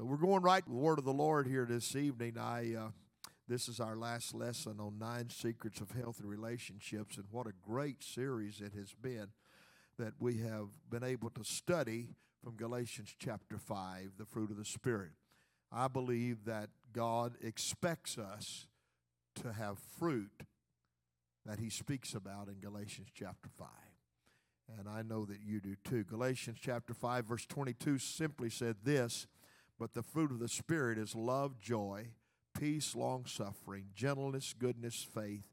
So we're going right to the word of the Lord here this evening. I uh, this is our last lesson on nine secrets of healthy relationships, and what a great series it has been that we have been able to study from Galatians chapter five, the fruit of the Spirit. I believe that God expects us to have fruit that He speaks about in Galatians chapter five. And I know that you do too. Galatians chapter 5, verse 22 simply said this But the fruit of the Spirit is love, joy, peace, long suffering, gentleness, goodness, faith,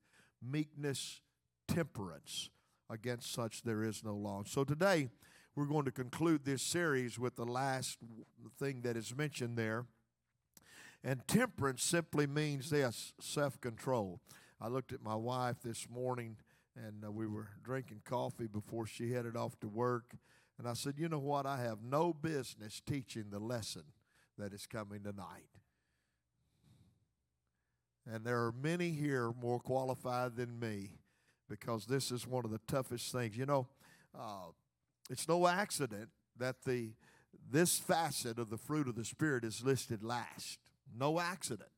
meekness, temperance. Against such there is no law. So today we're going to conclude this series with the last thing that is mentioned there. And temperance simply means this self control. I looked at my wife this morning and uh, we were drinking coffee before she headed off to work. And I said, You know what? I have no business teaching the lesson that is coming tonight. And there are many here more qualified than me because this is one of the toughest things. You know, uh, it's no accident that the this facet of the fruit of the Spirit is listed last. No accident.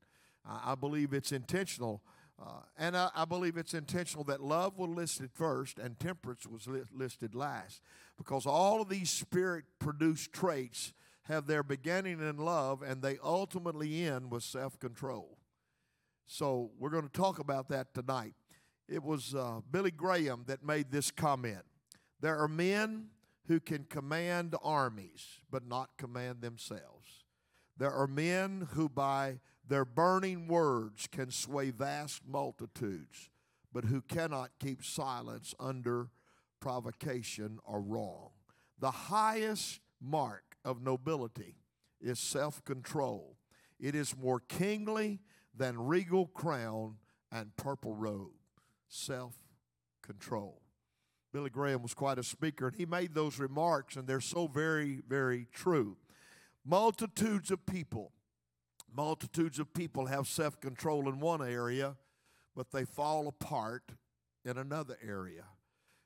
I, I believe it's intentional uh, and I, I, believe it's intentional that love was listed first and temperance was li- listed last because all of these spirit produced traits have their beginning in love and they ultimately end with self control. So we're going to talk about that tonight. It was uh, Billy Graham that made this comment. There are men who can command armies but not command themselves. There are men who, by their burning words can sway vast multitudes, but who cannot keep silence under provocation or wrong. The highest mark of nobility is self control. It is more kingly than regal crown and purple robe. Self control. Billy Graham was quite a speaker, and he made those remarks, and they're so very, very true. Multitudes of people Multitudes of people have self control in one area, but they fall apart in another area.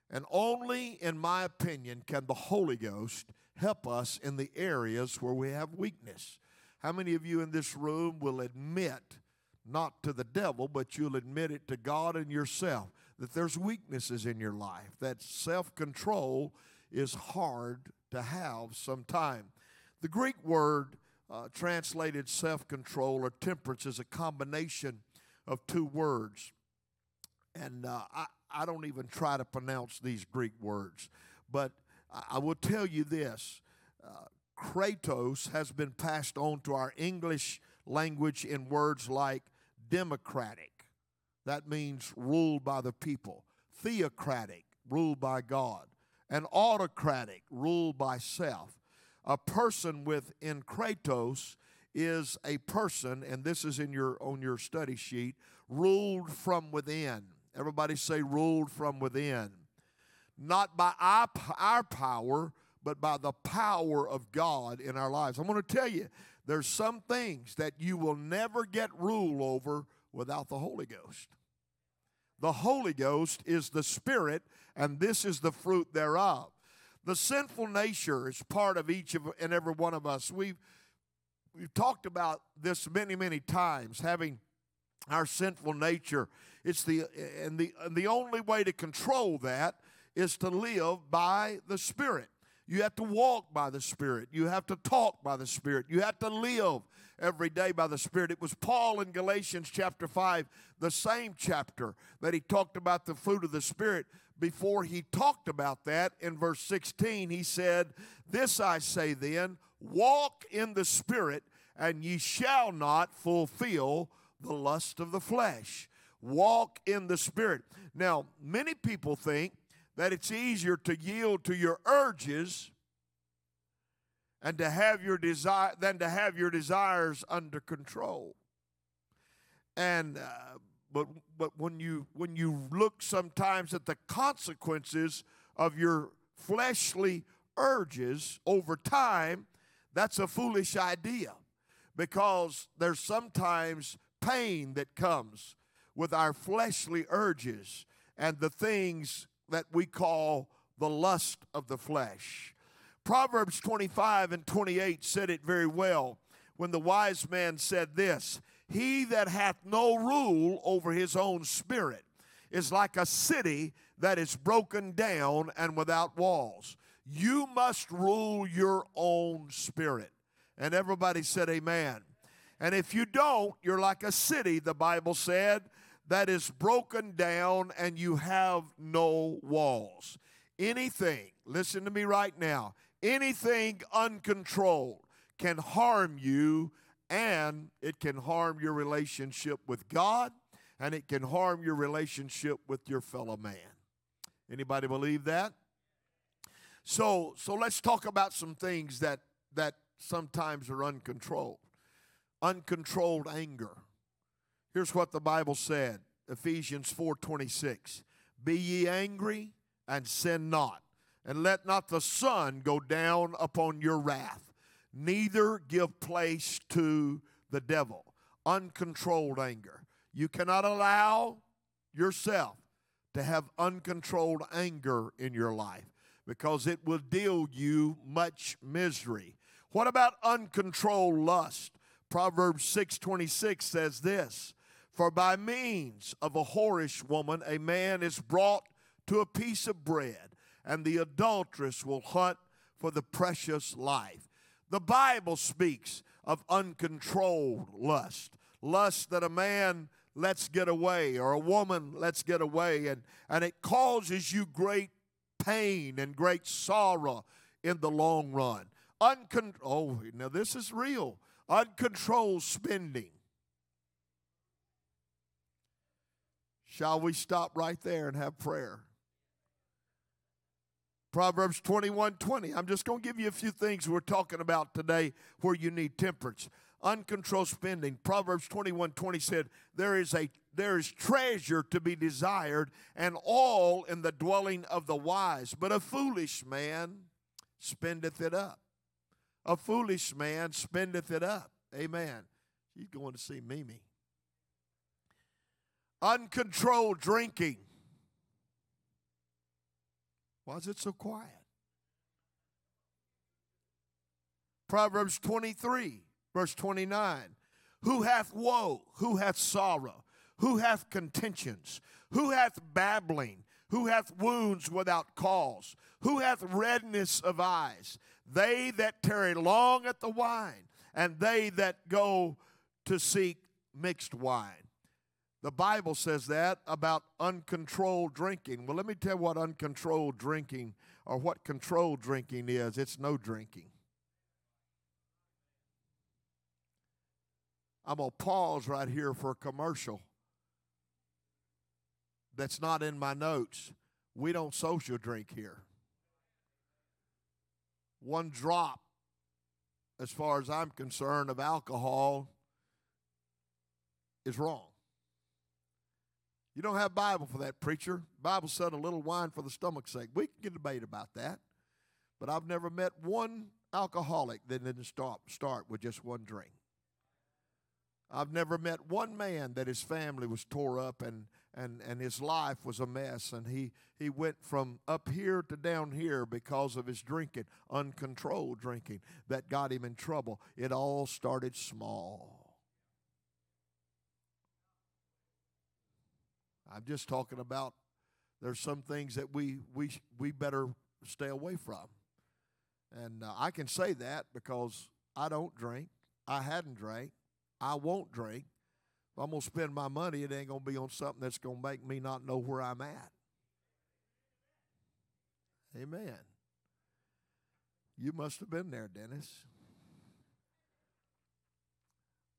And only, in my opinion, can the Holy Ghost help us in the areas where we have weakness. How many of you in this room will admit, not to the devil, but you'll admit it to God and yourself, that there's weaknesses in your life, that self control is hard to have sometime? The Greek word uh, translated self control or temperance is a combination of two words. And uh, I, I don't even try to pronounce these Greek words, but I, will tell you this uh, Kratos has been passed on to our English language in words like democratic, that means ruled by the people, theocratic, ruled by God, and autocratic, ruled by self a person within Kratos is a person, and this is in your on your study sheet, ruled from within. Everybody say ruled from within. Not by our, power, but by the power of God in our lives. I'm going to tell you, there's some things that you will never get rule over without the Holy Ghost. The Holy Ghost is the Spirit, and this is the fruit thereof. The sinful nature is part of each of, and every one of us. We've, we've talked about this many, many times, having our sinful nature. It's the, and the, and the only way to control that is to live by the Spirit. You have to walk by the Spirit. You have to talk by the Spirit. You have to live every day by the Spirit. It was Paul in Galatians chapter 5, the same chapter, that he talked about the fruit of the Spirit before he talked about that in verse 16, he said, This I say then, walk in the Spirit, and ye shall not fulfill the lust of the flesh. Walk in the Spirit. Now, many people think that it's easier to yield to your urges and to have your desire than to have your desires under control. And uh, but but when you when you look sometimes at the consequences of your fleshly urges over time, that's a foolish idea because there's sometimes pain that comes with our fleshly urges and the things that we call the lust of the flesh. Proverbs 25 and 28 said it very well when the wise man said this He that hath no rule over his own spirit is like a city that is broken down and without walls. You must rule your own spirit. And everybody said, Amen. And if you don't, you're like a city, the Bible said, that is broken down and you have no walls. Anything, listen to me right now, anything uncontrolled can harm you and it can harm your relationship with God and it can harm your relationship with your fellow man. Anybody believe that? So so let's talk about some things that that sometimes are uncontrolled. Uncontrolled anger. Here's what the Bible said, Ephesians 4:26. Be ye angry and sin not, and let not the sun go down upon your wrath. Neither give place to the devil. Uncontrolled anger. You cannot allow yourself to have uncontrolled anger in your life because it will deal you much misery. What about uncontrolled lust? Proverbs 6:26 says this, "For by means of a whorish woman a man is brought to a piece of bread, and the adulteress will hunt for the precious life." The Bible speaks of uncontrolled lust, lust that a man lets get away or a woman lets get away, and, and it causes you great pain and great sorrow in the long run. Uncon- oh, now this is real. Uncontrolled spending. Shall we stop right there and have prayer? Proverbs 21 20. I'm just going to give you a few things we're talking about today where you need temperance. Uncontrolled spending. Proverbs 21 20 said, There is a there is treasure to be desired, and all in the dwelling of the wise. But a foolish man spendeth it up. A foolish man spendeth it up. Amen. She's going to see Mimi. Uncontrolled drinking. Why is it so quiet? Proverbs 23, verse 29. Who hath woe? Who hath sorrow? Who hath contentions? Who hath babbling? Who hath wounds without cause? Who hath redness of eyes? They that tarry long at the wine, and they that go to seek mixed wine. The Bible says that about uncontrolled drinking. Well, let me tell you what uncontrolled drinking or what controlled drinking is it's no drinking. I'm going to pause right here for a commercial that's not in my notes. We don't social drink here. One drop, as far as I'm concerned, of alcohol is wrong. You don't have Bible for that, preacher. Bible said a little wine for the stomach's sake. We can get debate about that. But I've never met one alcoholic that didn't start, start with just one drink. I've never met one man that his family was tore up and, and, and his life was a mess and he, he went from up here to down here because of his drinking, uncontrolled drinking, that got him in trouble. It all started small. I'm just talking about there's some things that we we we better stay away from. And uh, I can say that because I don't drink. I hadn't drank. I won't drink. If I'm to spend my money, it ain't going to be on something that's going to make me not know where I'm at. Amen. You must have been there, Dennis.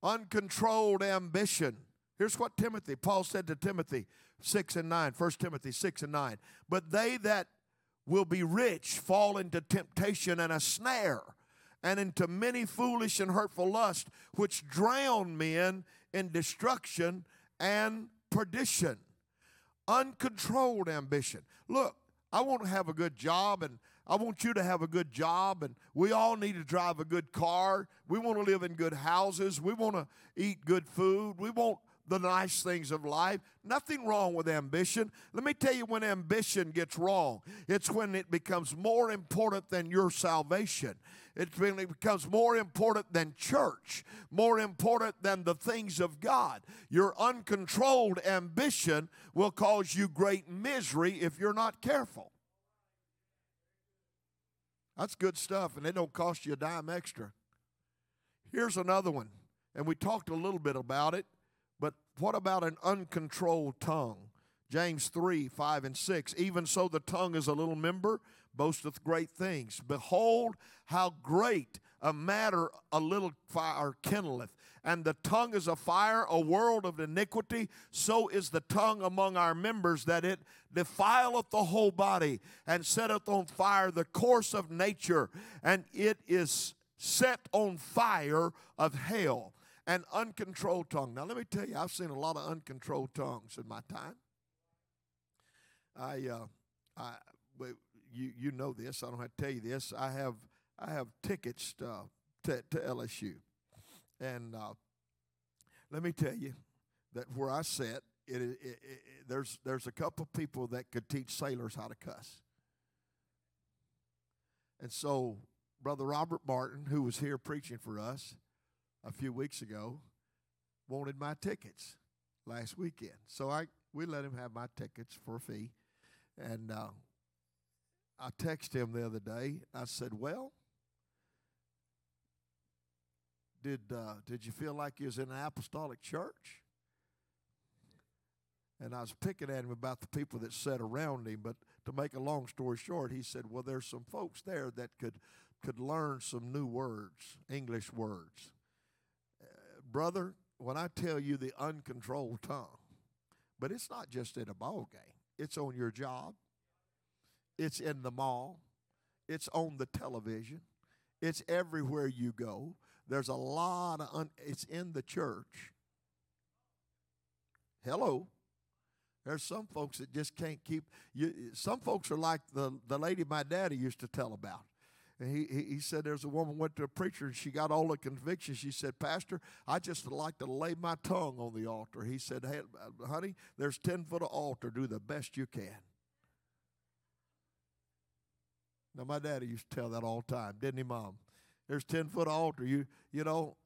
Uncontrolled ambition. Here's what Timothy, Paul said to Timothy 6 and 9, 1 Timothy 6 and 9. But they that will be rich fall into temptation and a snare, and into many foolish and hurtful lusts, which drown men in destruction and perdition. Uncontrolled ambition. Look, I want to have a good job and I want you to have a good job, and we all need to drive a good car. We want to live in good houses. We want to eat good food. We want the nice things of life. Nothing wrong with ambition. Let me tell you when ambition gets wrong, it's when it becomes more important than your salvation. It becomes more important than church, more important than the things of God. Your uncontrolled ambition will cause you great misery if you're not careful. That's good stuff, and it don't cost you a dime extra. Here's another one, and we talked a little bit about it, what about an uncontrolled tongue? James 3 5 and 6. Even so, the tongue is a little member, boasteth great things. Behold, how great a matter a little fire kindleth. And the tongue is a fire, a world of iniquity. So is the tongue among our members, that it defileth the whole body, and setteth on fire the course of nature, and it is set on fire of hell. An uncontrolled tongue. Now, let me tell you, I've seen a lot of uncontrolled tongues in my time. I, uh, I, you you know this. I don't have to tell you this. I have I have tickets uh, to to LSU, and uh, let me tell you that where I sit, it, it, it, there's there's a couple of people that could teach sailors how to cuss, and so Brother Robert Martin, who was here preaching for us a few weeks ago, wanted my tickets last weekend. So I we let him have my tickets for a fee and uh, I texted him the other day. I said, "Well, did uh, did you feel like you was in an apostolic church?" And I was picking at him about the people that sat around him. But to make a long story short, he said, "Well, there's some folks there that could could learn some new words, English words." Brother, when I tell you the uncontrolled tongue, but it's not just at a ball game. It's on your job. It's in the mall. It's on the television. It's everywhere you go. There's a lot of, un- it's in the church. Hello. There's some folks that just can't keep, you, some folks are like the, the lady my daddy used to tell about. And he, he, said there's a woman went to a preacher and she got all the conviction. She said, Pastor, I just like to lay my tongue on the altar. He said, Hey, uh, honey, there's 10 foot of altar. Do the best you can. Now my daddy used to tell that all the time, didn't he, Mom? There's 10 foot altar. You, you know,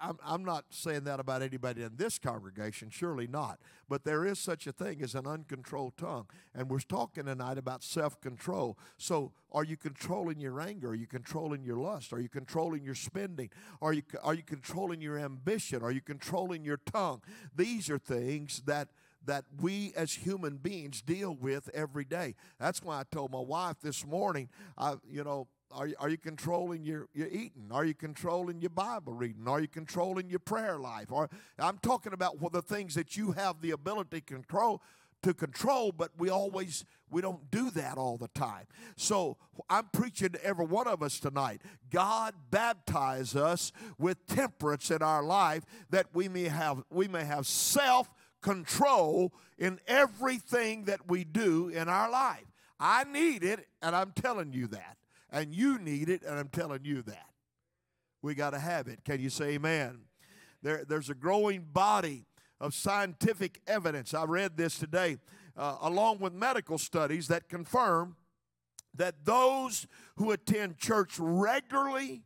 I'm, I'm not saying that about anybody in this congregation, surely not. But there is such a thing as an uncontrolled tongue. And we're talking tonight about self control. So, are you controlling your anger? Are you controlling your lust? Are you controlling your spending? Are you, are you controlling your ambition? Are you controlling your tongue? These are things that that we as human beings deal with every day. That's why I told my wife this morning, I, you know, are you, are you controlling your, your eating? Are you controlling your Bible reading? Are you controlling your prayer life? Or I'm talking about the things that you have the ability to control to control, but we always we don't do that all the time. So I'm preaching to every one of us tonight. God baptize us with temperance in our life that we may have we may have self control in everything that we do in our life. I need it, and I'm telling you that. And you need it, and I'm telling you that. We got to have it. Can you say amen? There, there's a growing body of scientific evidence. I read this today, uh, along with medical studies that confirm that those who attend church regularly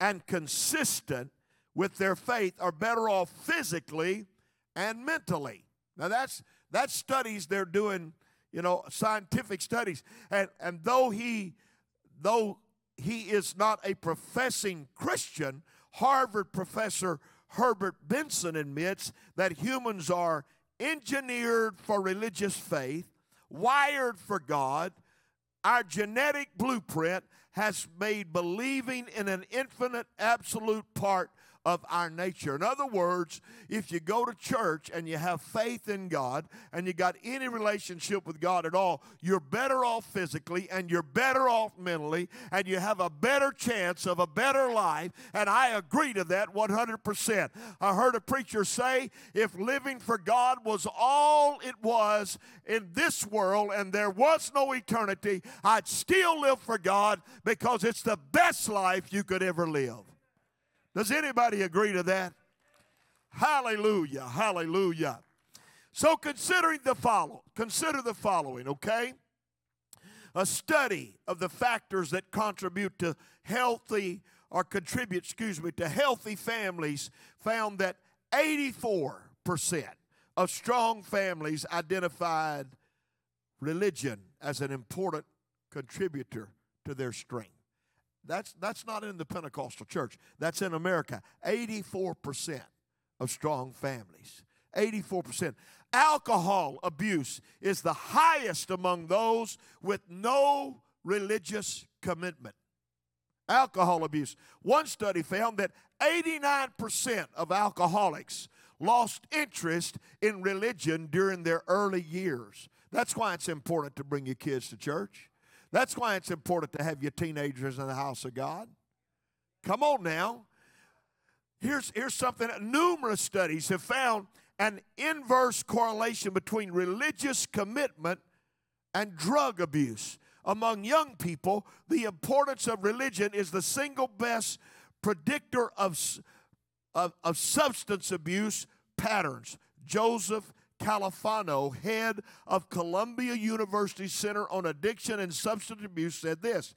and consistent with their faith are better off physically and mentally. Now that's that's studies they're doing, you know, scientific studies. And and though he though he is not a professing Christian, Harvard professor Herbert Benson admits that humans are engineered for religious faith, wired for God. Our genetic blueprint has made believing in an infinite absolute part of our nature. In other words, if you go to church and you have faith in God and you got any relationship with God at all, you're better off physically and you're better off mentally and you have a better chance of a better life. And I agree to that 100%. I heard a preacher say if living for God was all it was in this world and there was no eternity, I'd still live for God because it's the best life you could ever live. Does anybody agree to that? Hallelujah. Hallelujah. So considering the follow, consider the following, okay? A study of the factors that contribute to healthy or contribute, excuse me, to healthy families found that 84% of strong families identified religion as an important contributor to their strength. That's, that's not in the Pentecostal church, that's in America. 84% of strong families. 84%. Alcohol abuse is the highest among those with no religious commitment. Alcohol abuse. One study found that 89% of alcoholics lost interest in religion during their early years. That's why it's important to bring your kids to church. That's why it's important to have your teenagers in the house of God. Come on now. Here's, here's something numerous studies have found an inverse correlation between religious commitment and drug abuse. Among young people, the importance of religion is the single best predictor of, of, of substance abuse patterns. Joseph Califano, head of Columbia University Center on Addiction and Substance Abuse, said this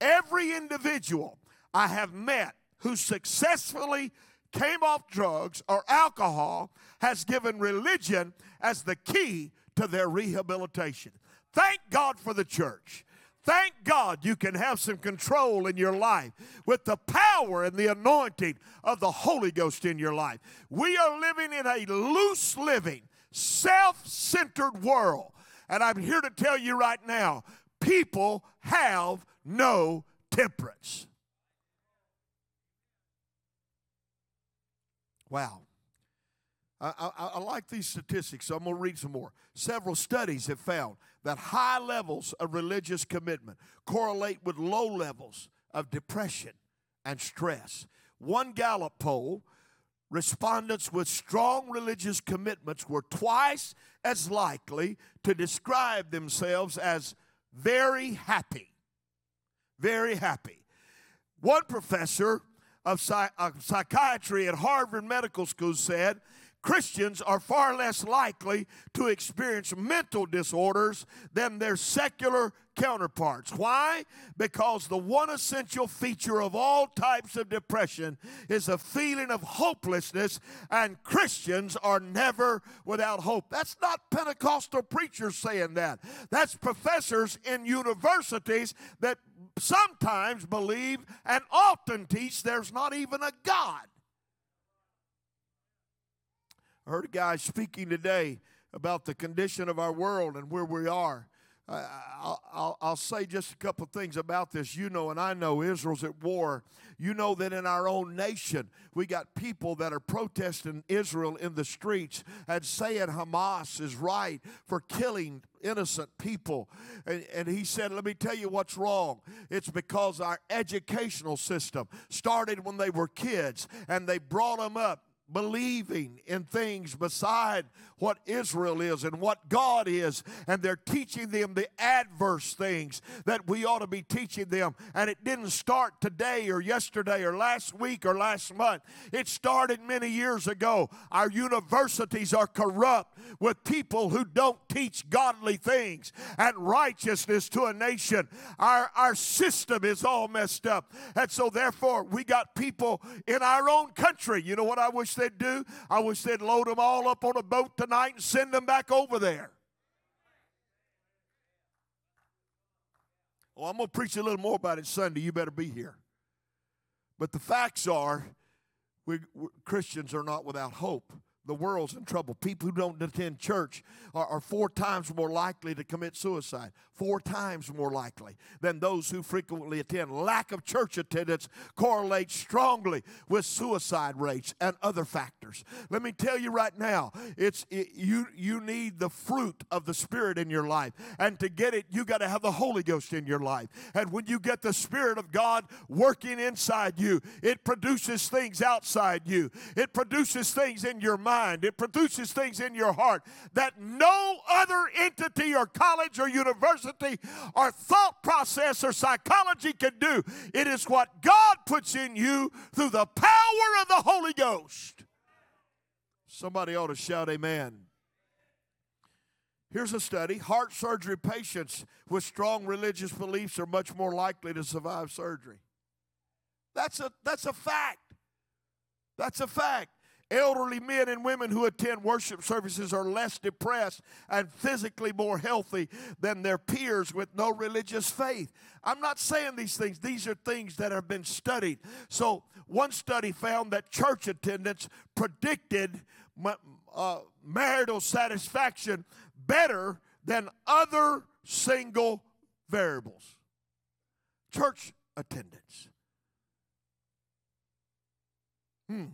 Every individual I have met who successfully came off drugs or alcohol has given religion as the key to their rehabilitation. Thank God for the church. Thank God you can have some control in your life with the power and the anointing of the Holy Ghost in your life. We are living in a loose living, self centered world. And I'm here to tell you right now people have no temperance. Wow. I, I, I, like these statistics, so I'm going to read some more. Several studies have found that high levels of religious commitment correlate with low levels of depression and stress. One Gallup poll respondents with strong religious commitments were twice as likely to describe themselves as very happy. Very happy. One professor of, psychiatry at Harvard Medical School said Christians are far less likely to experience mental disorders than their secular counterparts. Why? Because the one essential feature of all types of depression is a feeling of hopelessness, and Christians are never without hope. That's not Pentecostal preachers saying that, that's professors in universities that sometimes believe and often teach there's not even a God. I heard a guy speaking today about the condition of our world and where we are. I'll, I'll, I'll, say just a couple things about this. You know, and I know Israel's at war. You know that in our own nation, we got people that are protesting Israel in the streets and saying Hamas is right for killing innocent people. And, and he said, Let me tell you what's wrong. It's because our educational system started when they were kids and they brought them up believing in things beside what Israel is and what God is, and they're teaching them the adverse things that we ought to be teaching them. And it didn't start today or yesterday or last week or last month, it started many years ago. Our universities are corrupt with people who don't teach godly things and righteousness to a nation. Our, our system is all messed up. And so, therefore, we got people in our own country. You know what I wish they'd do? I wish they'd load them all up on a boat tonight and send them back over there. Oh, I'm going to preach a little more about it Sunday. You better be here. But the facts are, we, Christians are not without hope the world's in trouble. People who don't attend church are, are, four times more likely to commit suicide, four times more likely than those who frequently attend. Lack of church attendance correlates strongly with suicide rates and other factors. Let me tell you right now, it's it, you you need the fruit of the Spirit in your life, and to get it, you got to have the Holy Ghost in your life. And when you get the Spirit of God working inside you, it produces things outside you. It produces things in your mind mind. It produces things in your heart that no other entity or college or university or thought process or psychology can do. It is what God puts in you through the power of the Holy Ghost. Somebody ought to shout, Amen. Here's a study heart surgery patients with strong religious beliefs are much more likely to survive surgery. That's a, that's a fact. That's a fact. Elderly men and women who attend worship services are less depressed and physically more healthy than their peers with no religious faith. I'm not saying these things, these are things that have been studied. So, one study found that church attendance predicted uh, marital satisfaction better than other single variables. Church attendance. Hmm.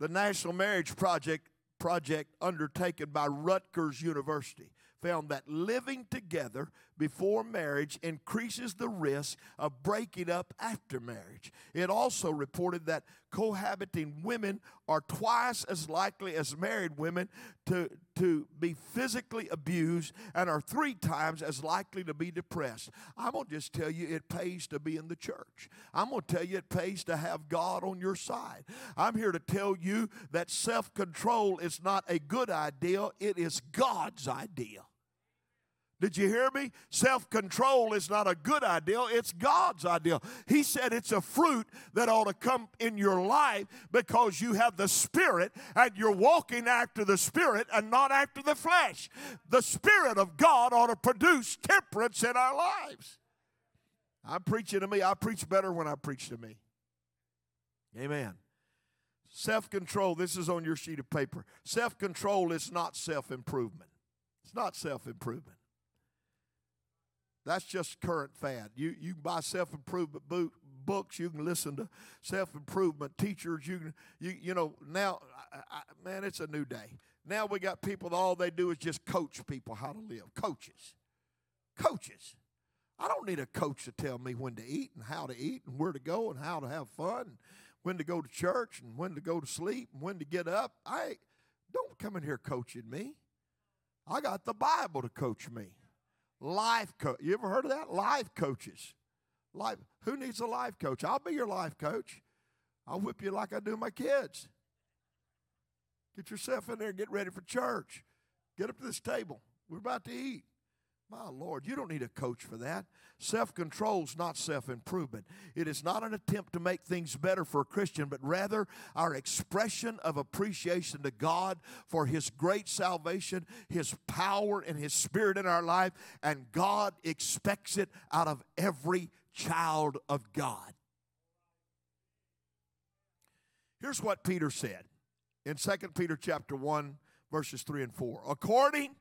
The National Marriage Project project undertaken by Rutgers University found that living together before marriage increases the risk of breaking up after marriage. It also reported that cohabiting women are twice as likely as married women to, to be physically abused and are three times as likely to be depressed. I'm going to just tell you it pays to be in the church. I'm going to tell you it pays to have God on your side. I'm here to tell you that self control is not a good idea, it is God's idea. Did you hear me? Self control is not a good ideal, it's God's ideal. He said it's a fruit that ought to come in your life because you have the Spirit and you're walking after the Spirit and not after the flesh. The Spirit of God ought to produce temperance in our lives. I'm preaching to me. I preach better when I preach to me. Amen. Self control, this is on your sheet of paper. Self control is not self improvement. It's not self improvement. That's just current fad. You you can buy self improvement book, books. You can listen to self improvement teachers. You can you you know now, I, I, man, it's a new day. Now we got people that all they do is just coach people how to live. Coaches, coaches. I don't need a coach to tell me when to eat and how to eat and where to go and how to have fun, and when to go to church and when to go to sleep and when to get up. I don't come in here coaching me. I got the Bible to coach me. Life coach. You ever heard of that? Life coaches. Life. Who needs a life coach? I'll be your life coach. I'll whip you like I do my kids. Get yourself in there and get ready for church. Get up to this table. We're about to eat. My Lord, you don't need a coach for that. Self control is not self improvement. It is not an attempt to make things better for a Christian, but rather our expression of appreciation to God for His great salvation, His power, and His Spirit in our life. And God expects it out of every child of God. Here's what Peter said in 2 Peter chapter 1 verses 3 and 4. According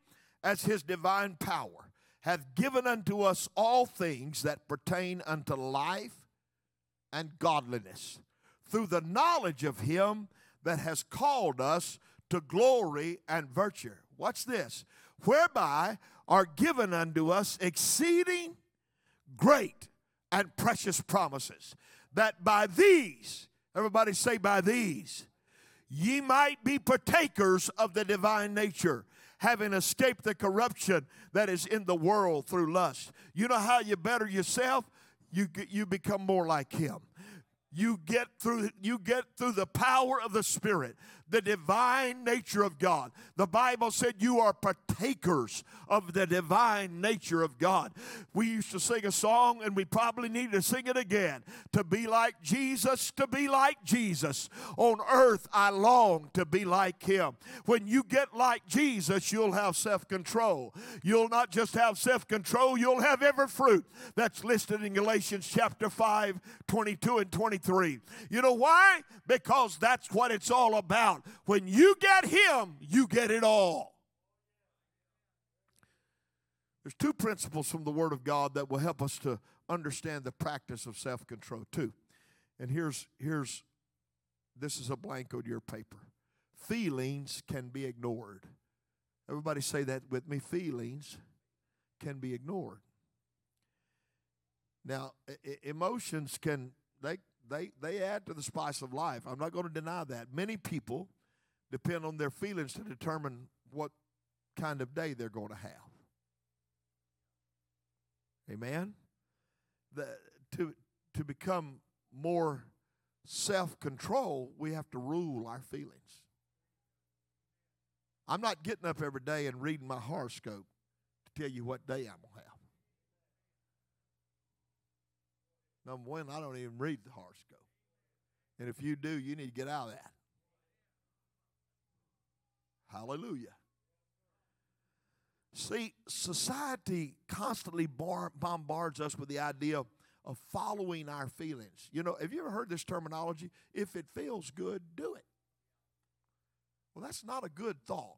as his divine power hath given unto us all things that pertain unto life and godliness through the knowledge of him that has called us to glory and virtue. Watch this. Whereby are given unto us exceeding great and precious promises, that by these, everybody say, by these, ye might be partakers of the divine nature having escaped the corruption that is in the world through lust. You know how you better yourself? You, you become more like Him. You get through you get through the power of the Spirit the divine nature of God. The Bible said you are partakers of the divine nature of God. We used to sing a song, and we probably need to sing it again. To be like Jesus, to be like Jesus. On earth, I long to be like Him. When you get like Jesus, you'll have self control. You'll not just have self control, you'll have every fruit that's listed in Galatians chapter 5, 22 and 23. You know why? Because that's what it's all about. When you get Him, you get it all. There's two principles from the Word of God that will help us to understand the practice of self control, too. And here's, here's this is a blank on your paper. Feelings can be ignored. Everybody say that with me. Feelings can be ignored. Now, emotions can they they, they add to the spice of life. I'm not going to deny that. Many people depend on their feelings to determine what kind of day they're going to have. Amen? The, to, to become more self control, we have to rule our feelings. I'm not getting up every day and reading my horoscope to tell you what day I'm Number one, I don't even read the horoscope. And if you do, you need to get out of that. Hallelujah. See, society constantly bar- bombards us with the idea of following our feelings. You know, have you ever heard this terminology? If it feels good, do it. Well, that's not a good thought.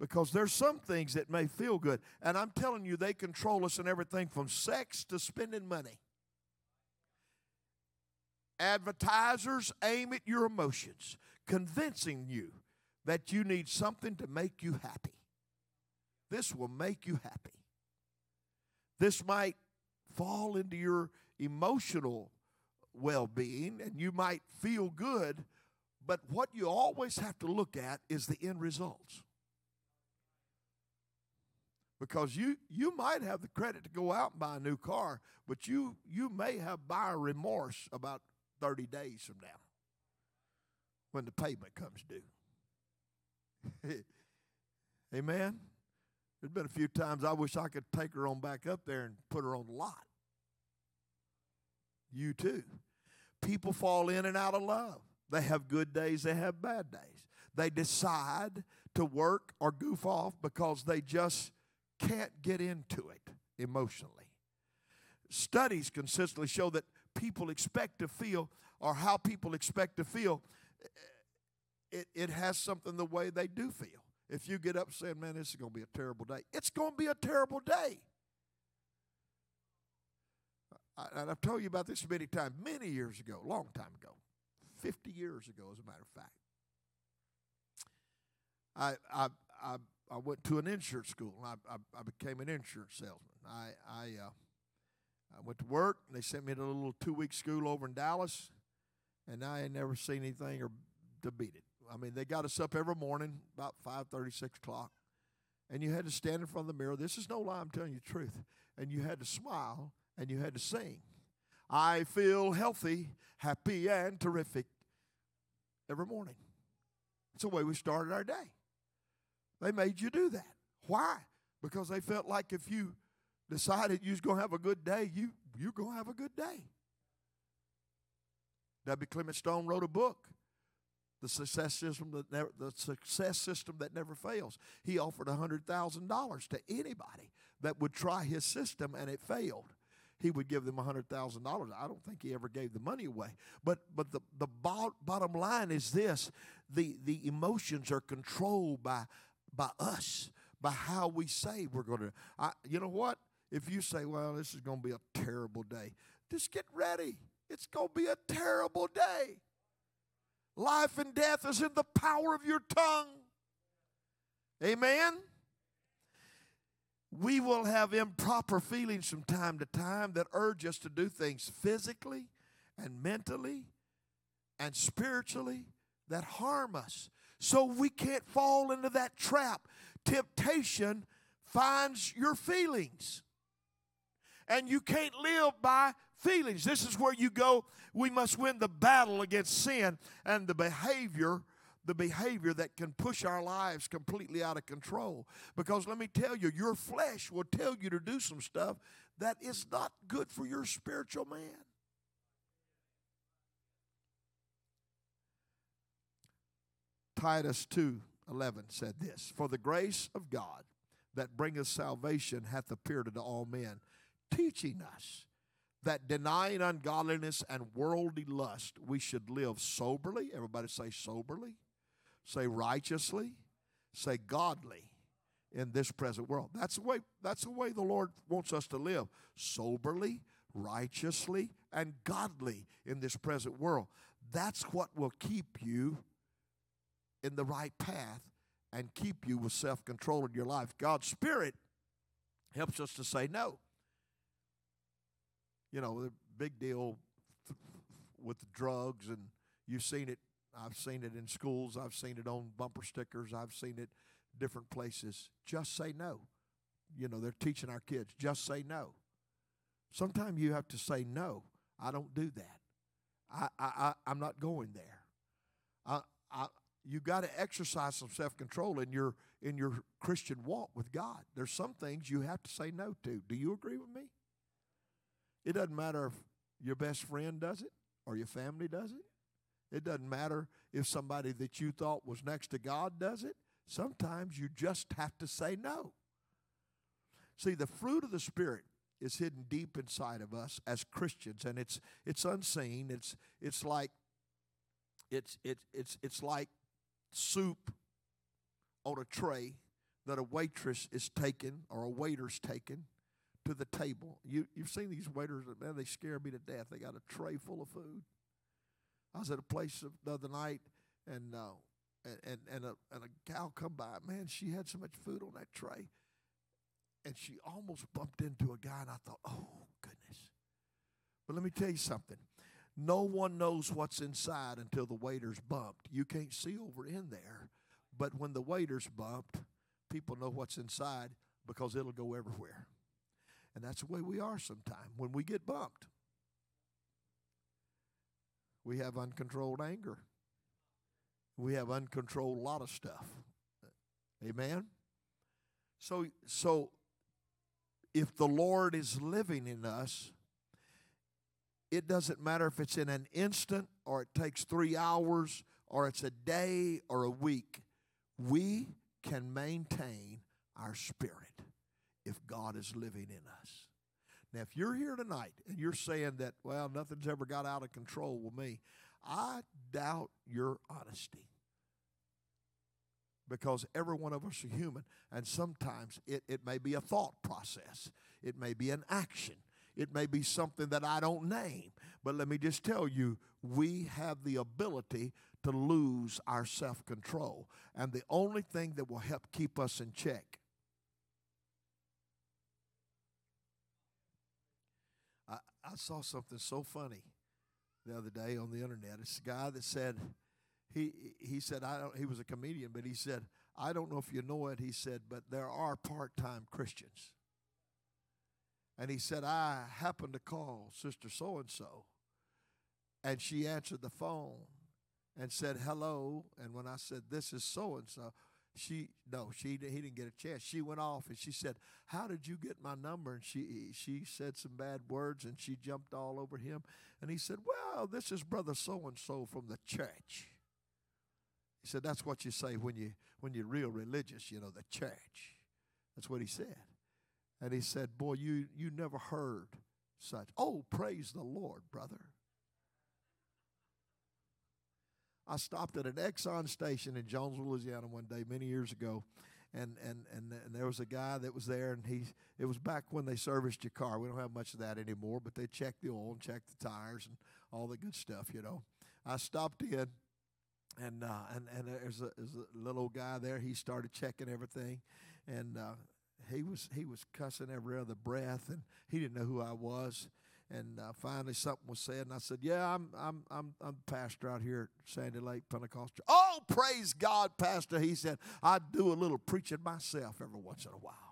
Because there's some things that may feel good. And I'm telling you, they control us in everything from sex to spending money. Advertisers aim at your emotions, convincing you that you need something to make you happy. This will make you happy. This might fall into your emotional well being and you might feel good, but what you always have to look at is the end results. Because you, you might have the credit to go out and buy a new car, but you, you may have buyer remorse about 30 days from now when the payment comes due. Amen? There's been a few times I wish I could take her on back up there and put her on the lot. You too. People fall in and out of love. They have good days, they have bad days. They decide to work or goof off because they just can't get into it emotionally. Studies consistently show that people expect to feel or how people expect to feel, it, it has something the way they do feel. If you get up saying, man, this is going to be a terrible day, it's going to be a terrible day. I, and I've told you about this many times, many years ago, long time ago, 50 years ago, as a matter of fact. I, I, I, I went to an insurance school. I, I, I became an insurance salesman. I, I, uh, I went to work, they sent me to a little two week school over in Dallas, and I had never seen anything or to beat it. I mean, they got us up every morning about 5:30, 6 o'clock, and you had to stand in front of the mirror. This is no lie, I'm telling you the truth. And you had to smile and you had to sing. I feel healthy, happy, and terrific every morning. It's the way we started our day. They made you do that. Why? Because they felt like if you decided you was going to have a good day, you, you're going to have a good day. W. Clement Stone wrote a book, The Success System That Never, the Success System That Never Fails. He offered $100,000 to anybody that would try his system and it failed. He would give them $100,000. I don't think he ever gave the money away. But, but the, the bottom line is this the, the emotions are controlled by, by us, by how we say we're going to. You know what? If you say, well, this is going to be a terrible day, just get ready. It's going to be a terrible day. Life and death is in the power of your tongue. Amen? We will have improper feelings from time to time that urge us to do things physically and mentally and spiritually that harm us. So we can't fall into that trap. Temptation finds your feelings. And you can't live by feelings. This is where you go. We must win the battle against sin and the behavior the behavior that can push our lives completely out of control. Because let me tell you, your flesh will tell you to do some stuff that is not good for your spiritual man. Titus 2 11 said this For the grace of God that bringeth salvation hath appeared unto all men, teaching us that denying ungodliness and worldly lust, we should live soberly. Everybody say soberly. Say righteously. Say godly in this present world. That's the way, that's the way the Lord wants us to live. Soberly, righteously, and godly in this present world. That's what will keep you in the right path and keep you with self control in your life. God's Spirit helps us to say no you know, the big deal with drugs, and you've seen it. I've seen it in schools. I've seen it on bumper stickers. I've seen it different places. Just say no. You know, they're teaching our kids, just say no. Sometimes you have to say no. I don't do that. I, I, I I'm not going there. I, I, you got to exercise some self-control in your in your Christian walk with God. There's some things you have to say no to. Do you agree with me? It doesn't matter if your best friend does it or your family does it. It doesn't matter if somebody that you thought was next to God does it. Sometimes you just have to say no. See, the fruit of the Spirit is hidden deep inside of us as Christians, and it's it's unseen. It's it's like it's it's it's it's like soup on a tray that a waitress is taking or a waiter's taking to the table. You you've seen these waiters, man, they scare me to death. They got a tray full of food. I was at a place the other night, and uh, and and a, and a gal come by. Man, she had so much food on that tray and she almost bumped into a guy, and I thought, oh, goodness. But let me tell you something. No one knows what's inside until the waiter's bumped. You can't see over in there, but when the waiter's bumped, people know what's inside because it'll go everywhere. And that's the way we are sometimes when we get bumped. We have uncontrolled anger. We have uncontrolled a lot of stuff. Amen. So so if the Lord is living in us, it doesn't matter if it's in an instant or it takes three hours or it's a day or a week, we can maintain our spirit if God is living in us. Now, if you're here tonight and you're saying that, well, nothing's ever got out of control with me, I doubt your honesty because every one of us are human. And sometimes it, it may be a thought process, it may be an action, it may be something that I don't name. But let me just tell you, we have the ability to lose our self control. And the only thing that will help keep us in check. I, saw something so funny the other day on the internet. It's a guy that said, he he said I don't, he was a comedian, but he said I don't know if you know it. He said, but there are part-time Christians. And he said I happened to call Sister So and So, and she answered the phone and said hello. And when I said this is so and so, she no she he didn't get a chance. She went off and she said, "How did you get my number?" And she she said some bad words and she jumped all over him. And he said, "Well, this is brother so and so from the church." He said, That's what you say when, you, when you're real religious, you know, the church. That's what he said. And he said, Boy, you, you never heard such. Oh, praise the Lord, brother. I stopped at an Exxon station in Jonesville, Louisiana one day many years ago. And, and, and, and there was a guy that was there, and he it was back when they serviced your car. We don't have much of that anymore, but they checked the oil and checked the tires and all the good stuff, you know. I stopped in, and uh, and and there's a, there's a little guy there. He started checking everything, and uh, he was he was cussing every other breath, and he didn't know who I was. And uh, finally, something was said, and I said, "Yeah, I'm I'm I'm I'm pastor out here at Sandy Lake Pentecostal." Oh, praise God, pastor! He said, "I do a little preaching myself every once in a while."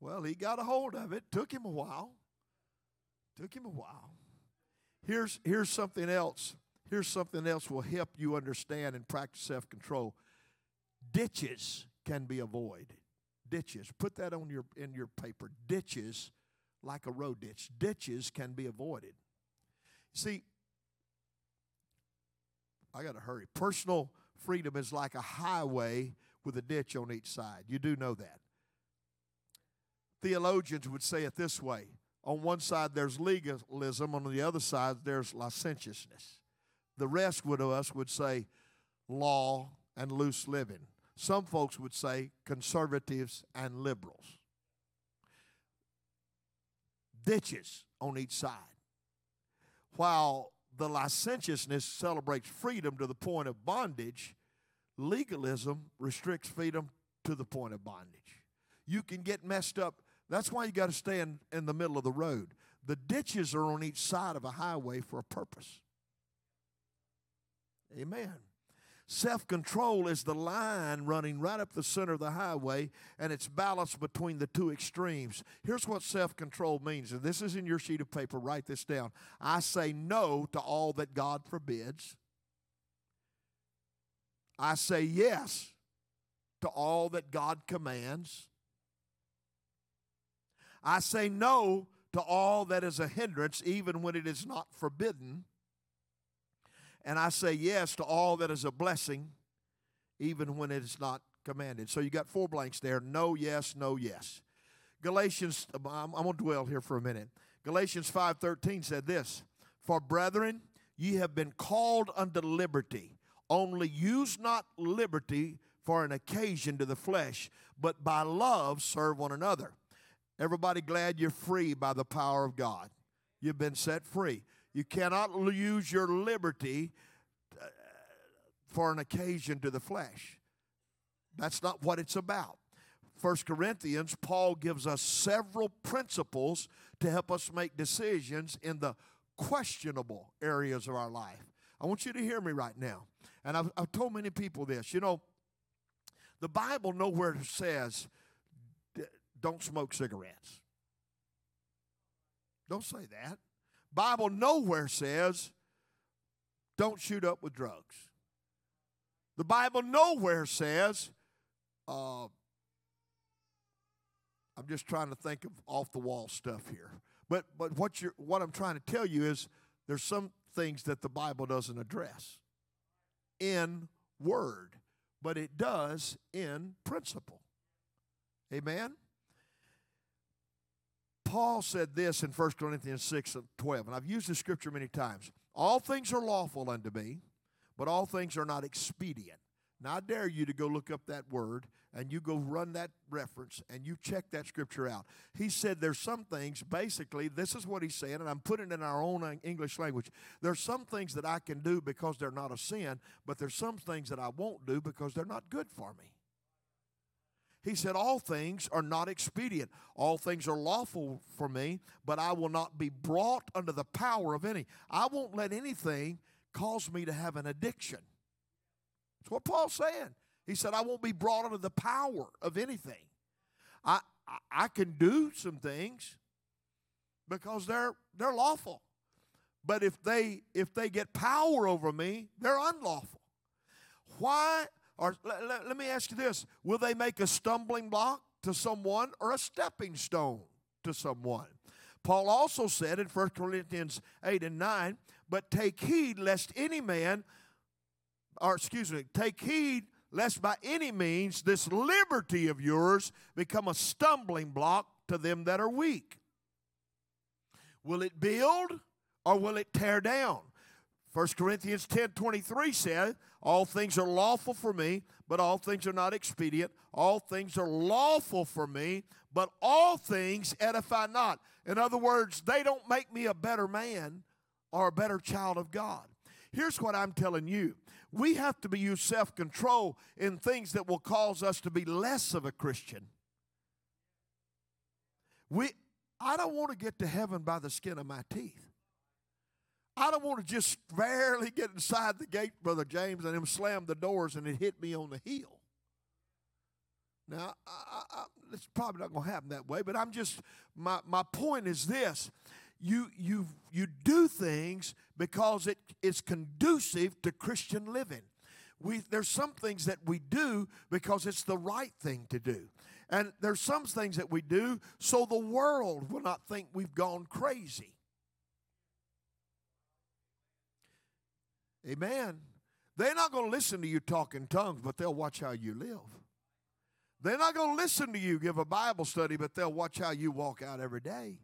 Well, he got a hold of it. Took him a while. Took him a while. Here's, here's something else. Here's something else will help you understand and practice self control. Ditches can be avoided. Ditches. Put that on your in your paper. Ditches, like a road ditch. Ditches can be avoided. See, I got to hurry. Personal freedom is like a highway with a ditch on each side. You do know that. Theologians would say it this way on one side there's legalism, on the other side there's licentiousness. The rest of us would say law and loose living. Some folks would say conservatives and liberals. Ditches on each side. While the licentiousness celebrates freedom to the point of bondage, legalism restricts freedom to the point of bondage. You can get messed up that's why you got to stay in, in the middle of the road. The ditches are on each side of a highway for a purpose. Amen. Self control is the line running right up the center of the highway, and it's balanced between the two extremes. Here's what self control means, and this is in your sheet of paper. Write this down. I say no to all that God forbids, I say yes to all that God commands. I say no to all that is a hindrance, even when it is not forbidden. And I say yes to all that is a blessing, even when it is not commanded. So you got four blanks there no, yes, no, yes. Galatians, um, I'm, I'm going to dwell here for a minute. Galatians 5.13 said this, For brethren, ye have been called unto liberty. Only use not liberty for an occasion to the flesh, but by love serve one another. Everybody glad you're free by the power of God. You've been set free. You cannot use your liberty uh, for an occasion to the flesh. That's not what it's about. First Corinthians, Paul gives us several principles to help us make decisions in the questionable areas of our life. I want you to hear me right now. And I've, I've told many people this. You know, the Bible nowhere says don't smoke cigarettes. Don't say that. Bible nowhere says don't shoot up with drugs. The Bible nowhere says uh, I'm just trying to think of off the wall stuff here. But but what you what I'm trying to tell you is there's some things that the Bible doesn't address in word, but it does in principle. Amen. Paul said this in 1 Corinthians 6 and 12, and I've used this scripture many times. All things are lawful unto me, but all things are not expedient. Now, I dare you to go look up that word and you go run that reference and you check that scripture out. He said there's some things, basically, this is what he's saying, and I'm putting it in our own uh, English language. There's some things that I can do because they're not a sin, but there's some things that I won't do because they're not good for me. He said, All things are not expedient. All things are lawful for me, but I will not be brought under the power of any. I won't let anything cause me to have an addiction. That's what Paul's saying. He said, I won't be brought under the power of anything. I, I, I can do some things because they're, they're lawful. But if they if they get power over me, they're unlawful. Why or let, let, let me ask you this Will they make a stumbling block to someone or a stepping stone to someone? Paul also said in 1 Corinthians 8 and 9, but take heed lest any man, or excuse me, take heed lest by any means this liberty of yours become a stumbling block to them that are weak. Will it build or will it tear down? 1 Corinthians 10 23 said, All things are lawful for me, but all things are not expedient. All things are lawful for me, but all things edify not. In other words, they don't make me a better man or a better child of God. Here's what I'm telling you we have to be use self control in things that will cause us to be less of a Christian. We, I don't want to get to heaven by the skin of my teeth. I don't want to just barely get inside the gate, Brother James, and him slam the doors and it hit me on the heel. Now, I, I, it's probably not going to happen that way, but I'm just, my, my point is this. You, you, you do things because it is conducive to Christian living. We, there's some things that we do because it's the right thing to do. And there's some things that we do so the world will not think we've gone crazy. Amen. They're not going to listen to you talk in tongues, but they'll watch how you live. They're not going to listen to you give a Bible study, but they'll watch how you walk out every day.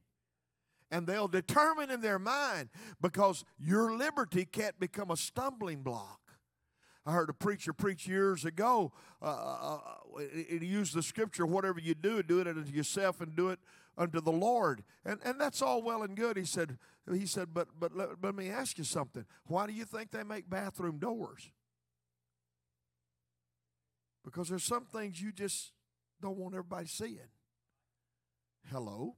And they'll determine in their mind because your liberty can't become a stumbling block. I heard a preacher preach years ago. Uh, uh, uh he used the scripture, whatever you do, do it unto yourself and do it unto the Lord. And, and that's all well and good. He said, he said, but, but let, let me ask you something. Why do you think they make bathroom doors? Because there's some things you just don't want everybody seeing. Hello?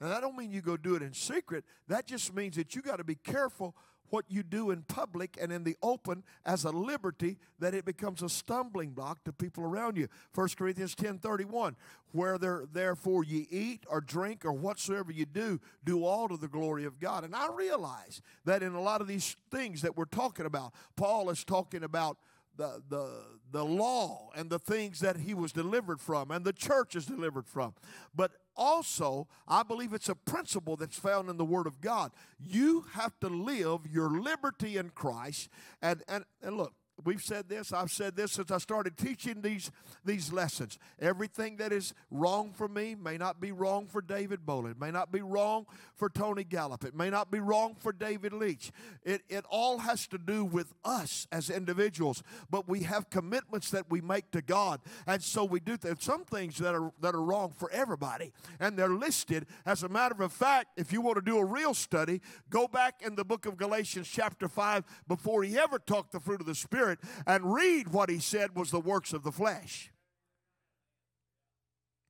Now, that don't mean you go do it in secret. That just means that you got to be careful what you do in public and in the open as a liberty that it becomes a stumbling block to people around you 1 corinthians 10 31 where there, therefore ye eat or drink or whatsoever you do do all to the glory of god and i realize that in a lot of these things that we're talking about paul is talking about the, the, the law and the things that he was delivered from and the church is delivered from. But also, I believe it's a principle that's found in the Word of God. You have to live your liberty in Christ. And, and, and look, We've said this, I've said this since I started teaching these, these lessons. Everything that is wrong for me may not be wrong for David Bolin. It may not be wrong for Tony Gallup. It may not be wrong for David Leach. It, it all has to do with us as individuals. But we have commitments that we make to God. And so we do th- some things that are, that are wrong for everybody. And they're listed. As a matter of fact, if you want to do a real study, go back in the book of Galatians, chapter 5, before he ever talked the fruit of the Spirit Spirit and read what he said was the works of the flesh.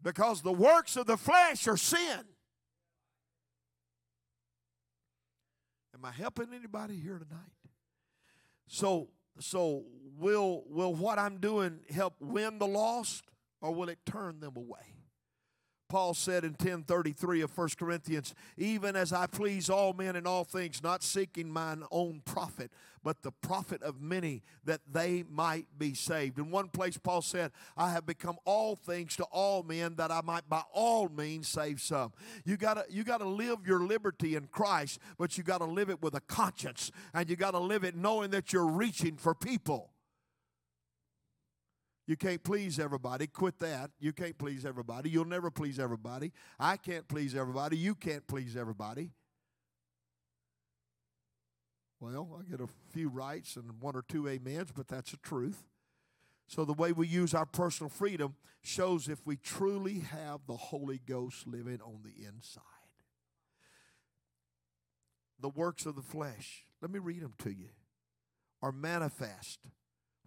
Because the works of the flesh are sin. Am I helping anybody here tonight? So, so will will what I'm doing help win the lost, or will it turn them away? Paul said in 1033 of 1 Corinthians, even as I please all men in all things, not seeking mine own profit, but the profit of many that they might be saved. In one place, Paul said, I have become all things to all men that I might by all means save some. You gotta, you gotta live your liberty in Christ, but you gotta live it with a conscience, and you gotta live it knowing that you're reaching for people. You can't please everybody. Quit that. You can't please everybody. You'll never please everybody. I can't please everybody. You can't please everybody. Well, I get a few rights and one or two amens, but that's the truth. So the way we use our personal freedom shows if we truly have the Holy Ghost living on the inside. The works of the flesh, let me read them to you, are manifest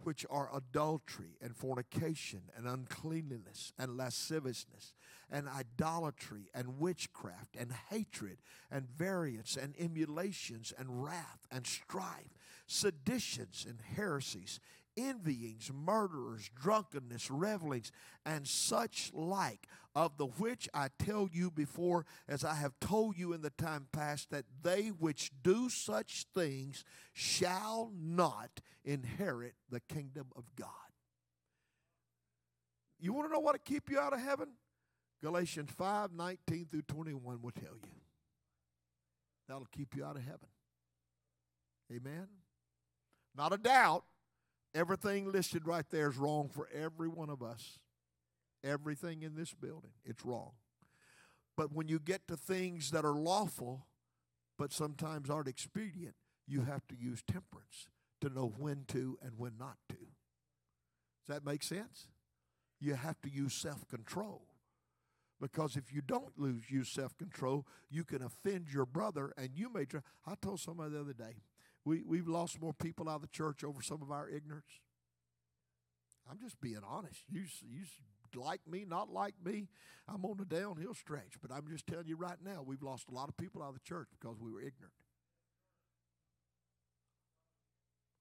which are adultery and fornication and uncleanliness and lasciviousness and idolatry and witchcraft and hatred and variance and emulations and wrath and strife, seditions and heresies, envyings, murderers, drunkenness, revelings, and such like, of the which I tell you before, as I have told you in the time past, that they which do such things shall not inherit the kingdom of God. You want to know what to keep you out of heaven? Galatians 5 19 through 21 will tell you. That'll keep you out of heaven. Amen. Not a doubt. Everything listed right there is wrong for every one of us. Everything in this building, it's wrong. But when you get to things that are lawful, but sometimes aren't expedient, you have to use temperance to know when to and when not to. Does that make sense? You have to use self control. Because if you don't lose use self control, you can offend your brother and you may try. I told somebody the other day, we, we've lost more people out of the church over some of our ignorance. I'm just being honest. You, you like me, not like me, I'm on the downhill stretch. But I'm just telling you right now, we've lost a lot of people out of the church because we were ignorant.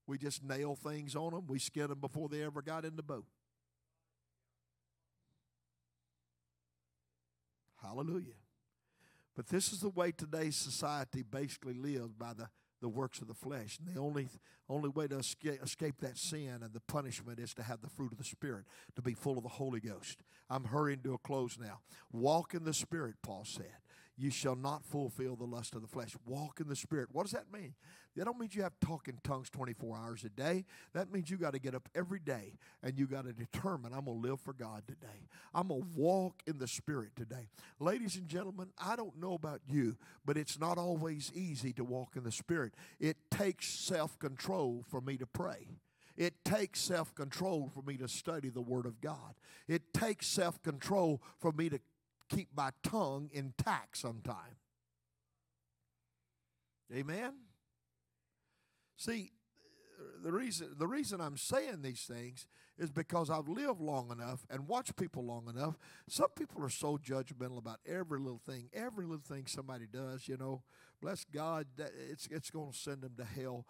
We just nail things on them. We skin them before they ever got in the boat. Hallelujah. But this is the way today's society basically lives by the the works of the flesh. And the only, only way to escape, escape that sin and the punishment is to have the fruit of the Spirit, to be full of the Holy Ghost. I'm hurrying to a close now. Walk in the Spirit, Paul said you shall not fulfill the lust of the flesh. Walk in the Spirit. What does that mean? That don't mean you have to talk in tongues 24 hours a day. That means you got to get up every day and you got to determine, I'm going to live for God today. I'm going to walk in the Spirit today. Ladies and gentlemen, I don't know about you, but it's not always easy to walk in the Spirit. It takes self control for me to pray. It takes self control for me to study the Word of God. It takes self control for me to keep my tongue intact sometime. Amen? See, the reason the reason I'm saying these things is because I've lived long enough and watched people long enough. Some people are so judgmental about every little thing, every little thing somebody does. You know, bless God, it's it's going to send them to hell.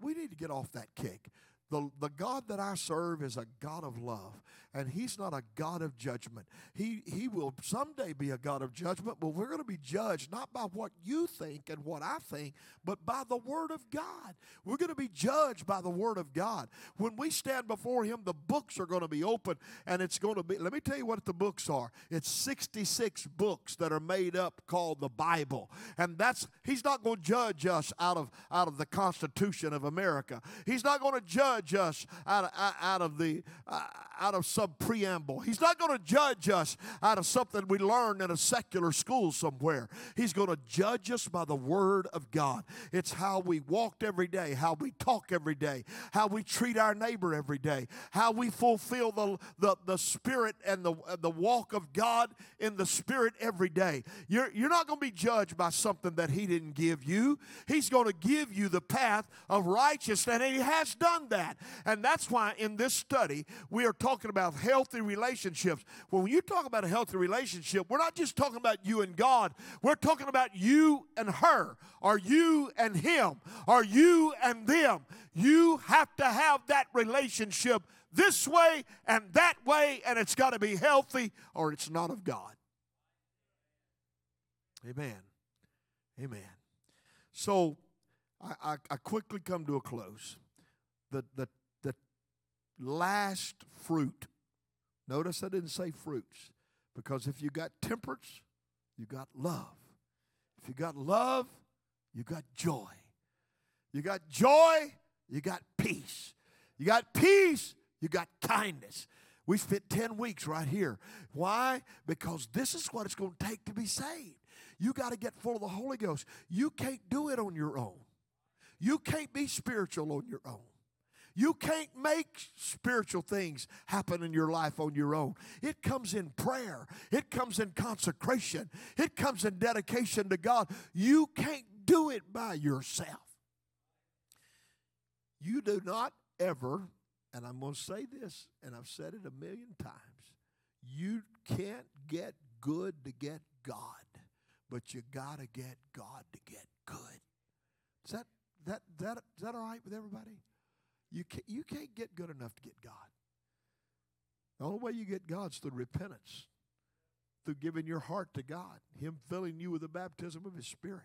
We need to get off that kick. The, the God that I serve is a God of love, and He's not a God of judgment. He, he will someday be a God of judgment, but we're going to be judged not by what you think and what I think, but by the Word of God. We're going to be judged by the Word of God. When we stand before Him, the books are going to be open, and it's going to be, let me tell you what the books are. It's 66 books that are made up called the Bible. And that's, He's not going to judge us out of, out of the Constitution of America. He's not going to judge judge us out of, out of the uh, out of some preamble. He's not going to judge us out of something we learned in a secular school somewhere. He's going to judge us by the word of God. It's how we walked every day, how we talk every day, how we treat our neighbor every day, how we fulfill the the, the spirit and the the walk of God in the spirit every day. You're you're not going to be judged by something that he didn't give you. He's going to give you the path of righteousness and he has done that that. And that's why in this study, we are talking about healthy relationships. When you talk about a healthy relationship, we're not just talking about you and God, we're talking about you and her, or you and him, or you and them. You have to have that relationship this way and that way, and it's got to be healthy, or it's not of God. Amen. Amen. So I, I, I, quickly come to a close the, the, the last fruit. Notice I didn't say fruits because if you got temperance, you got love. If you got love, you got joy. You got joy, you got peace. You got peace, you got kindness. We spent 10 weeks right here. Why? Because this is what it's going to take to be saved. You got to get full of the Holy Ghost. You can't do it on your own. You can't be spiritual on your own. You can't make spiritual things happen in your life on your own. It comes in prayer, it comes in consecration, it comes in dedication to God. You can't do it by yourself. You do not ever, and I'm going to say this, and I've said it a million times you can't get good to get God, but you got to get God to get good. Is that, that, that, is that all right with everybody? You can't, you can't get good enough to get God. The only way you get God is through repentance, through giving your heart to God, Him filling you with the baptism of His Spirit.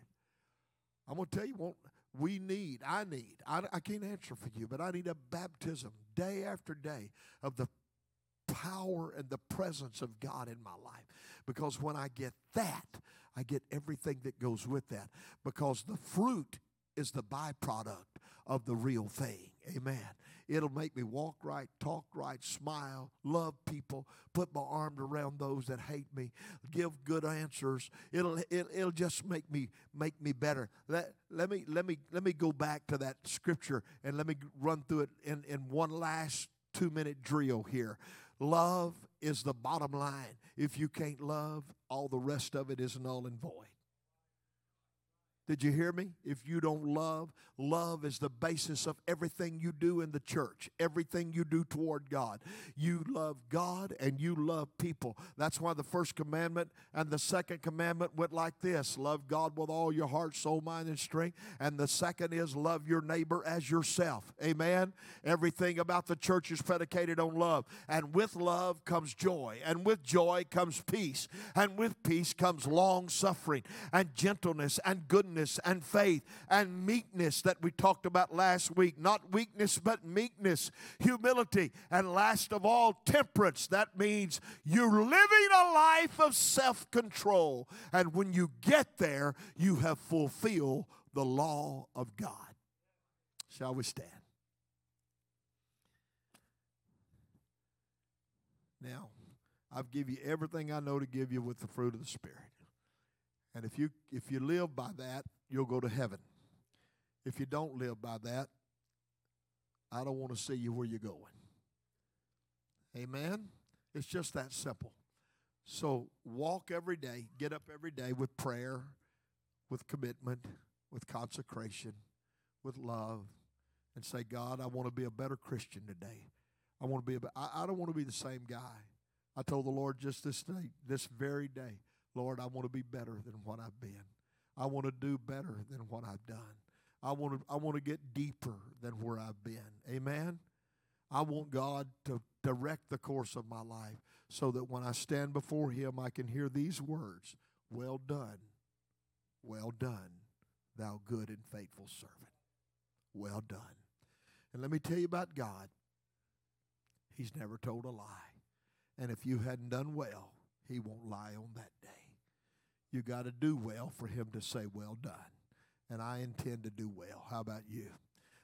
I'm going to tell you what we need, I need, I, I can't answer for you, but I need a baptism day after day of the power and the presence of God in my life. Because when I get that, I get everything that goes with that. Because the fruit is the byproduct of the real thing. Amen. It'll make me walk right, talk right, smile, love people, put my arms around those that hate me, give good answers. It'll it, it'll just make me make me better. Let, let me let me let me go back to that scripture and let me run through it in, in one last two minute drill here. Love is the bottom line. If you can't love, all the rest of it is null and void. Did you hear me? If you don't love, love is the basis of everything you do in the church, everything you do toward God. You love God and you love people. That's why the first commandment and the second commandment went like this love God with all your heart, soul, mind, and strength. And the second is love your neighbor as yourself. Amen. Everything about the church is predicated on love. And with love comes joy. And with joy comes peace. And with peace comes long suffering and gentleness and goodness and faith and meekness that we talked about last week. Not weakness, but meekness, humility, and last of all, temperance. That means you're living a life of self control. And when you get there, you have fulfilled the law of God. Shall we stand? Now, I've give you everything I know to give you with the fruit of the Spirit. And if you if you live by that, you'll go to heaven. If you don't live by that, I don't want to see you where you're going. Amen. It's just that simple. So walk every day, get up every day with prayer, with commitment, with consecration, with love, and say, God, I want to be a better Christian today. I want to be a, I, I don't want to be the same guy. I told the Lord just this day, this very day, Lord, I want to be better than what I've been. I want to do better than what I've done. I want to I want to get deeper than where I've been. Amen. I want God to direct the course of my life so that when I stand before him I can hear these words, well done. Well done, thou good and faithful servant. Well done. And let me tell you about God. He's never told a lie. And if you hadn't done well, he won't lie on that day. You got to do well for him to say, Well done. And I intend to do well. How about you?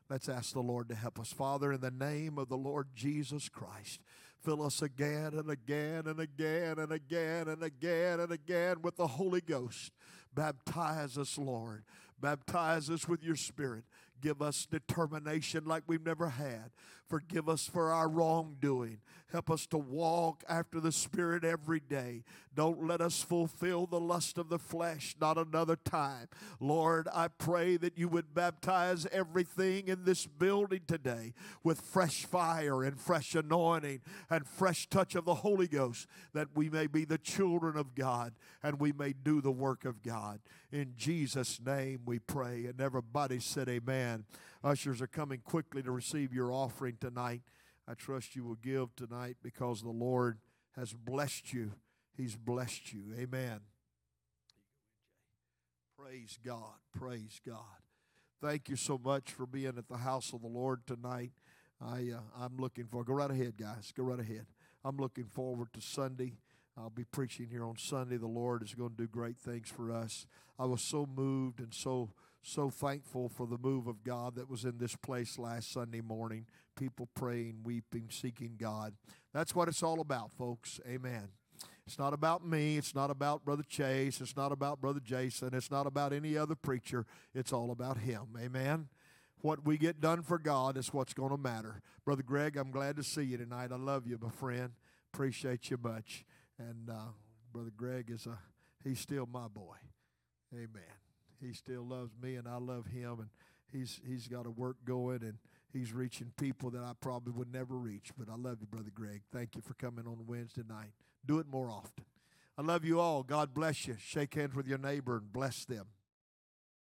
Let's ask the Lord to help us. Father, in the name of the Lord Jesus Christ, fill us again and again and again and again and again and again with the Holy Ghost. Baptize us, Lord. Baptize us with your Spirit. Give us determination like we've never had. Forgive us for our wrongdoing. Help us to walk after the Spirit every day. Don't let us fulfill the lust of the flesh not another time. Lord, I pray that you would baptize everything in this building today with fresh fire and fresh anointing and fresh touch of the Holy Ghost, that we may be the children of God and we may do the work of God. In Jesus' name we pray. And everybody said, Amen. Ushers are coming quickly to receive your offering tonight. I trust you will give tonight because the Lord has blessed you. He's blessed you. Amen. Praise God. Praise God. Thank you so much for being at the house of the Lord tonight. I uh, I'm looking for. Go right ahead, guys. Go right ahead. I'm looking forward to Sunday. I'll be preaching here on Sunday. The Lord is going to do great things for us. I was so moved and so so thankful for the move of God that was in this place last Sunday morning. People praying, weeping, seeking God. That's what it's all about, folks. Amen. It's not about me. It's not about Brother Chase. It's not about Brother Jason. It's not about any other preacher. It's all about Him. Amen. What we get done for God is what's going to matter. Brother Greg, I'm glad to see you tonight. I love you, my friend. Appreciate you much. And uh, Brother Greg is a, he's still my boy. Amen he still loves me and I love him and he's he's got a work going and he's reaching people that I probably would never reach. But I love you, Brother Greg. Thank you for coming on Wednesday night. Do it more often. I love you all. God bless you. Shake hands with your neighbor and bless them.